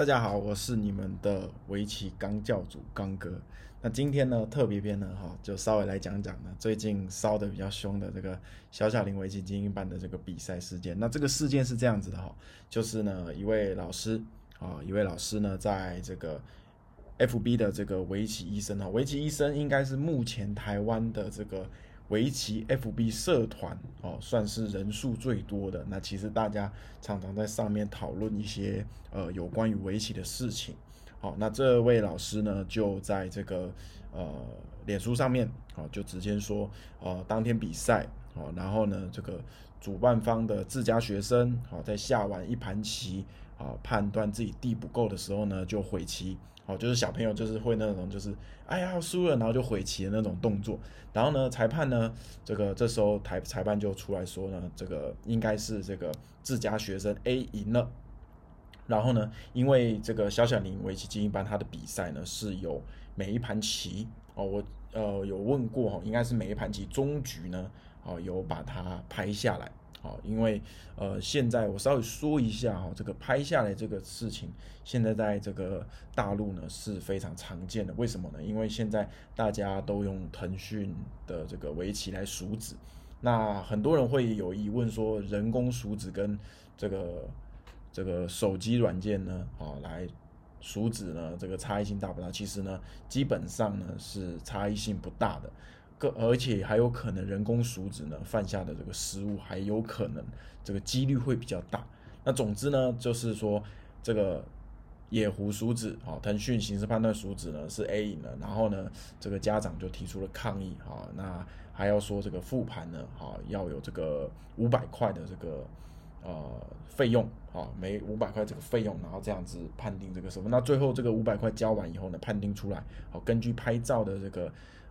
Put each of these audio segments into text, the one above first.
大家好，我是你们的围棋刚教主刚哥。那今天呢，特别篇呢，哈，就稍微来讲讲呢，最近烧的比较凶的这个小小林围棋精英班的这个比赛事件。那这个事件是这样子的哈，就是呢，一位老师啊，一位老师呢，在这个 FB 的这个围棋医生哈，围棋医生应该是目前台湾的这个。围棋 FB 社团哦，算是人数最多的。那其实大家常常在上面讨论一些呃有关于围棋的事情。好，那这位老师呢，就在这个呃脸书上面哦，就直接说呃当天比赛哦，然后呢这个主办方的自家学生哦，在下完一盘棋啊，判断自己地不够的时候呢，就悔棋。哦，就是小朋友就是会那种，就是哎呀输了，然后就悔棋的那种动作。然后呢，裁判呢，这个这时候裁裁判就出来说呢，这个应该是这个自家学生 A 赢了。然后呢，因为这个小小林围棋精英班他的比赛呢是有每一盘棋哦，我呃有问过哈，应该是每一盘棋终局呢，哦有把它拍下来。好，因为呃，现在我稍微说一下哈，这个拍下来这个事情，现在在这个大陆呢是非常常见的。为什么呢？因为现在大家都用腾讯的这个围棋来数子，那很多人会有疑问说，人工数子跟这个这个手机软件呢，啊，来数子呢，这个差异性大不大？其实呢，基本上呢是差异性不大的。个而且还有可能人工数子呢犯下的这个失误还有可能这个几率会比较大。那总之呢，就是说这个野狐数子啊，腾讯形势判断数子呢是 A 赢了，然后呢这个家长就提出了抗议啊，那还要说这个复盘呢啊要有这个五百块的这个呃费用啊，每五百块这个费用，然后这样子判定这个什么？那最后这个五百块交完以后呢，判定出来好，根据拍照的这个。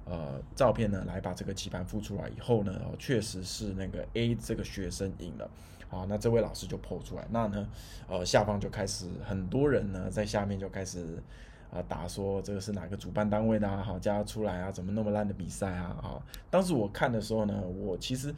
呃，照片呢，来把这个棋盘复出来以后呢，确实是那个 A 这个学生赢了，好，那这位老师就剖出来，那呢，呃，下方就开始很多人呢在下面就开始啊打说这个是哪个主办单位的啊，好叫他出来啊，怎么那么烂的比赛啊，啊，当时我看的时候呢，我其实。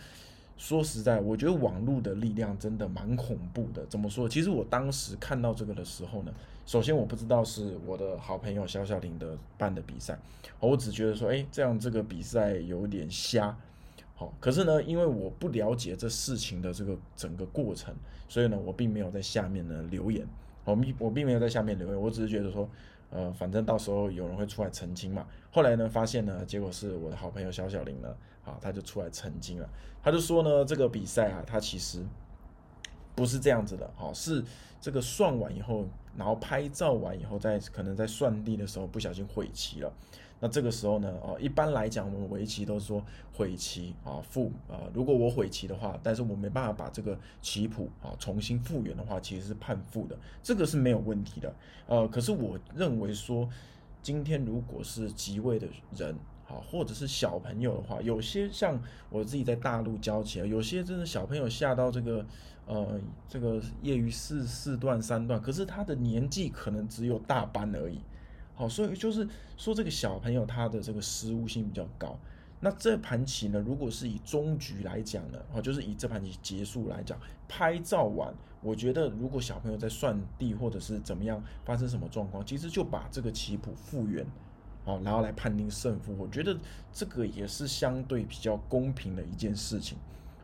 说实在，我觉得网络的力量真的蛮恐怖的。怎么说？其实我当时看到这个的时候呢，首先我不知道是我的好朋友小小林的办的比赛，我只觉得说，哎，这样这个比赛有点瞎。好，可是呢，因为我不了解这事情的这个整个过程，所以呢，我并没有在下面呢留言。我并我并没有在下面留言，我只是觉得说。呃，反正到时候有人会出来澄清嘛。后来呢，发现呢，结果是我的好朋友小小林呢，啊，他就出来澄清了。他就说呢，这个比赛啊，他其实不是这样子的，哦，是这个算完以后，然后拍照完以后，在可能在算地的时候不小心毁棋了。那这个时候呢，哦，一般来讲，我们围棋都说毁棋啊复啊，如果我毁棋的话，但是我没办法把这个棋谱啊重新复原的话，其实是判负的，这个是没有问题的。呃，可是我认为说，今天如果是即位的人啊，或者是小朋友的话，有些像我自己在大陆教起来，有些真的小朋友下到这个呃这个业余四四段三段，可是他的年纪可能只有大班而已。好，所以就是说，这个小朋友他的这个失误性比较高。那这盘棋呢，如果是以终局来讲呢，哦，就是以这盘棋结束来讲，拍照完，我觉得如果小朋友在算地或者是怎么样发生什么状况，其实就把这个棋谱复原，哦，然后来判定胜负，我觉得这个也是相对比较公平的一件事情。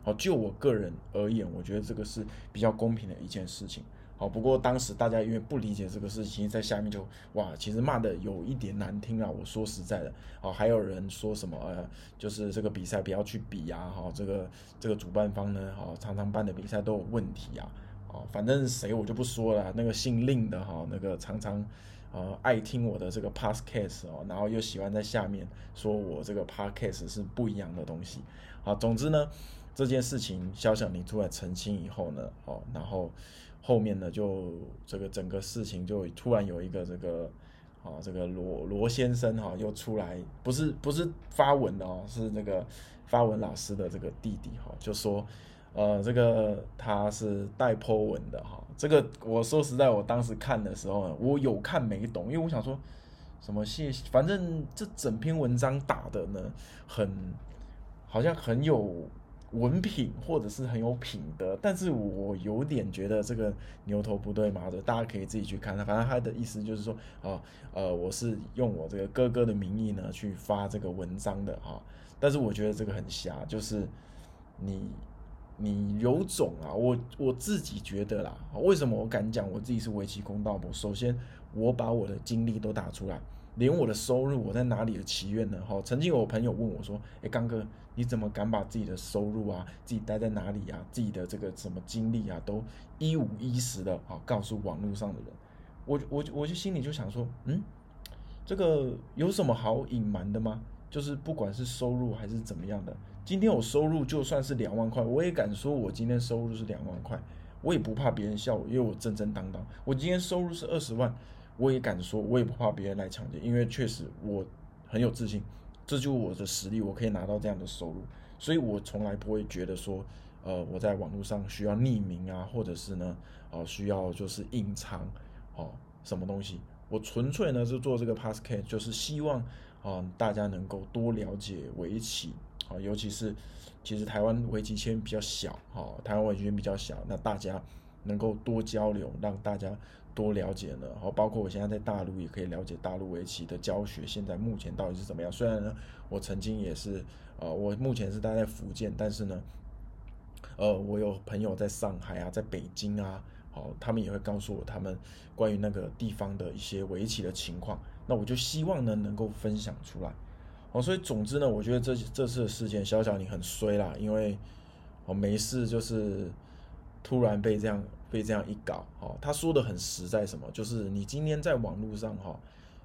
好，就我个人而言，我觉得这个是比较公平的一件事情。好，不过当时大家因为不理解这个事情，在下面就哇，其实骂的有一点难听啊。我说实在的，哦，还有人说什么呃，就是这个比赛不要去比啊，哈，这个这个主办方呢，哈，常常办的比赛都有问题啊，哦，反正谁我就不说了，那个姓令的哈，那个常常呃爱听我的这个 podcast 哦，然后又喜欢在下面说我这个 podcast 是不一样的东西，好，总之呢，这件事情肖小宁出来澄清以后呢，哦，然后。后面呢，就这个整个事情就突然有一个这个啊，这个罗罗先生哈又出来，不是不是发文的哦，是那个发文老师的这个弟弟哈，就说呃这个他是带 po 文的哈，这个我说实在，我当时看的时候，我有看没懂，因为我想说什么谢，反正这整篇文章打的呢，很好像很有文品或者是很有品德，但是我有点觉得这个牛头不对马嘴，大家可以自己去看。反正他的意思就是说，啊，呃，我是用我这个哥哥的名义呢去发这个文章的哈。但是我觉得这个很瞎，就是你你有种啊！我我自己觉得啦，为什么我敢讲我自己是围棋公道博？首先，我把我的经历都打出来。连我的收入，我在哪里的祈愿呢？哈，曾经有朋友问我说：“哎，刚哥，你怎么敢把自己的收入啊，自己待在哪里啊，自己的这个什么经历啊，都一五一十的啊告诉网络上的人？”我我我就心里就想说：“嗯，这个有什么好隐瞒的吗？就是不管是收入还是怎么样的，今天我收入就算是两万块，我也敢说我今天收入是两万块，我也不怕别人笑我，因为我正正当当。我今天收入是二十万。”我也敢说，我也不怕别人来抢劫，因为确实我很有自信，这就是我的实力，我可以拿到这样的收入，所以我从来不会觉得说，呃，我在网络上需要匿名啊，或者是呢，呃，需要就是隐藏哦什么东西，我纯粹呢是做这个 p a s s c a s e 就是希望啊大家能够多了解围棋啊，尤其是其实台湾围棋圈比较小，哈，台湾围棋圈比较小，那大家能够多交流，让大家。多了解呢，然后包括我现在在大陆也可以了解大陆围棋的教学，现在目前到底是怎么样？虽然呢，我曾经也是，呃，我目前是待在福建，但是呢，呃，我有朋友在上海啊，在北京啊，好，他们也会告诉我他们关于那个地方的一些围棋的情况，那我就希望呢能够分享出来，哦，所以总之呢，我觉得这这次的事件，小小你很衰啦，因为我没事就是突然被这样。被这样一搞，哦，他说的很实在，什么？就是你今天在网络上，哈，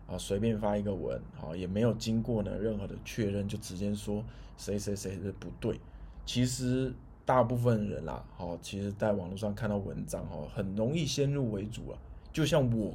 啊，随便发一个文，哈，也没有经过呢任何的确认，就直接说谁谁谁的不对。其实大部分人啦，好，其实在网络上看到文章，哈，很容易先入为主啊。就像我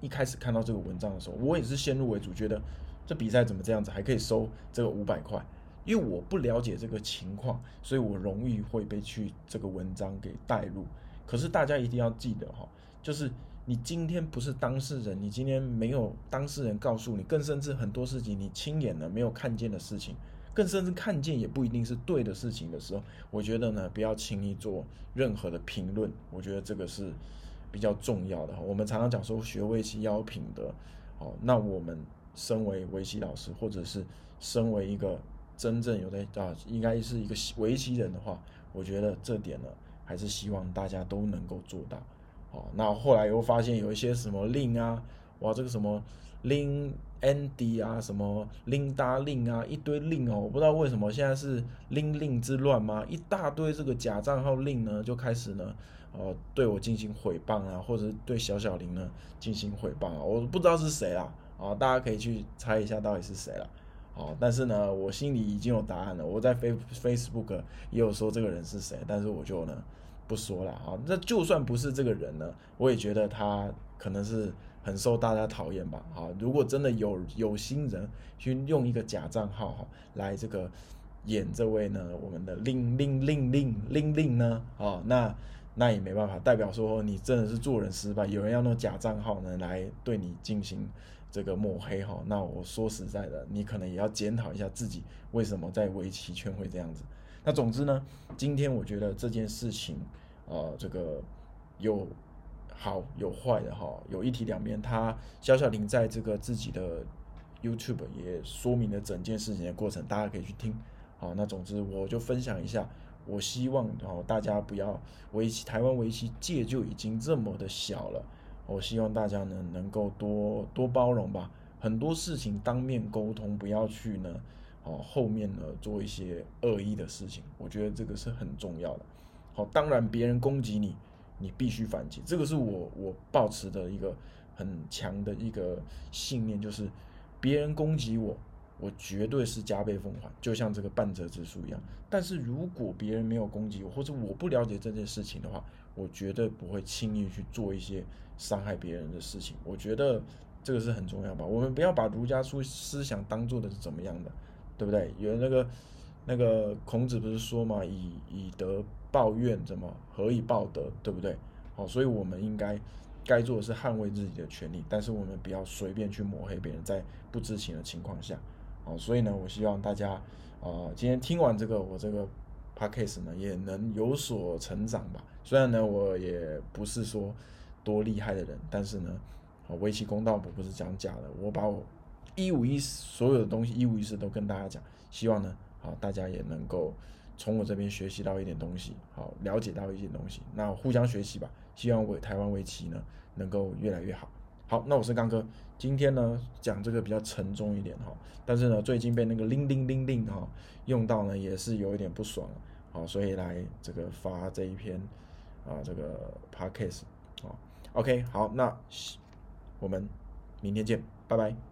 一开始看到这个文章的时候，我也是先入为主，觉得这比赛怎么这样子，还可以收这个五百块？因为我不了解这个情况，所以我容易会被去这个文章给带入。可是大家一定要记得哈，就是你今天不是当事人，你今天没有当事人告诉你，更甚至很多事情你亲眼的没有看见的事情，更甚至看见也不一定是对的事情的时候，我觉得呢，不要轻易做任何的评论。我觉得这个是比较重要的。我们常常讲说学围棋要品德，哦，那我们身为围棋老师，或者是身为一个真正有在啊，应该是一个围棋人的话，我觉得这点呢。还是希望大家都能够做到，哦，那后来又发现有一些什么令啊，哇，这个什么令 Andy 啊，什么令达令啊，一堆令哦，我不知道为什么现在是令令之乱吗？一大堆这个假账号令呢，就开始呢，哦，对我进行诽谤啊，或者对小小林呢进行诽谤啊，我不知道是谁啦，啊，大家可以去猜一下到底是谁了。哦，但是呢，我心里已经有答案了。我在 Face Facebook 也有说这个人是谁，但是我就呢不说了。啊，那就算不是这个人呢，我也觉得他可能是很受大家讨厌吧。啊，如果真的有有心人去用一个假账号哈来这个演这位呢，我们的令令令令令令呢，啊，那那也没办法，代表说你真的是做人失败。有人要用假账号呢来对你进行。这个抹黑哈，那我说实在的，你可能也要检讨一下自己为什么在围棋圈会这样子。那总之呢，今天我觉得这件事情，呃，这个有好有坏的哈，有一体两面。他小小林在这个自己的 YouTube 也说明了整件事情的过程，大家可以去听。好，那总之我就分享一下，我希望哦大家不要围棋，台湾围棋界就已经这么的小了。我希望大家呢能够多多包容吧，很多事情当面沟通，不要去呢，哦后面呢做一些恶意的事情，我觉得这个是很重要的。好，当然别人攻击你，你必须反击，这个是我我保持的一个很强的一个信念，就是别人攻击我，我绝对是加倍奉还，就像这个半折指数一样。但是如果别人没有攻击我，或者我不了解这件事情的话，我绝对不会轻易去做一些。伤害别人的事情，我觉得这个是很重要吧。我们不要把儒家书思想当做的是怎么样的，对不对？有那个那个孔子不是说嘛，以以德报怨，怎么何以报德，对不对？好，所以我们应该该做的是捍卫自己的权利，但是我们不要随便去抹黑别人，在不知情的情况下。好，所以呢，我希望大家啊，今天听完这个我这个 podcast 呢也能有所成长吧。虽然呢我也不是说多厉害的人，但是呢，啊围棋公道我不是讲假的，我把我一五一十所有的东西一五一十都跟大家讲，希望呢，好大家也能够从我这边学习到一点东西，好了解到一些东西，那互相学习吧。希望为台湾围棋呢能够越来越好。好，那我是刚哥，今天呢讲这个比较沉重一点哈，但是呢最近被那个铃铃铃铃哈用到呢也是有一点不爽，好，所以来这个发这一篇啊这个 podcast 啊，OK，好，那我们明天见，拜拜。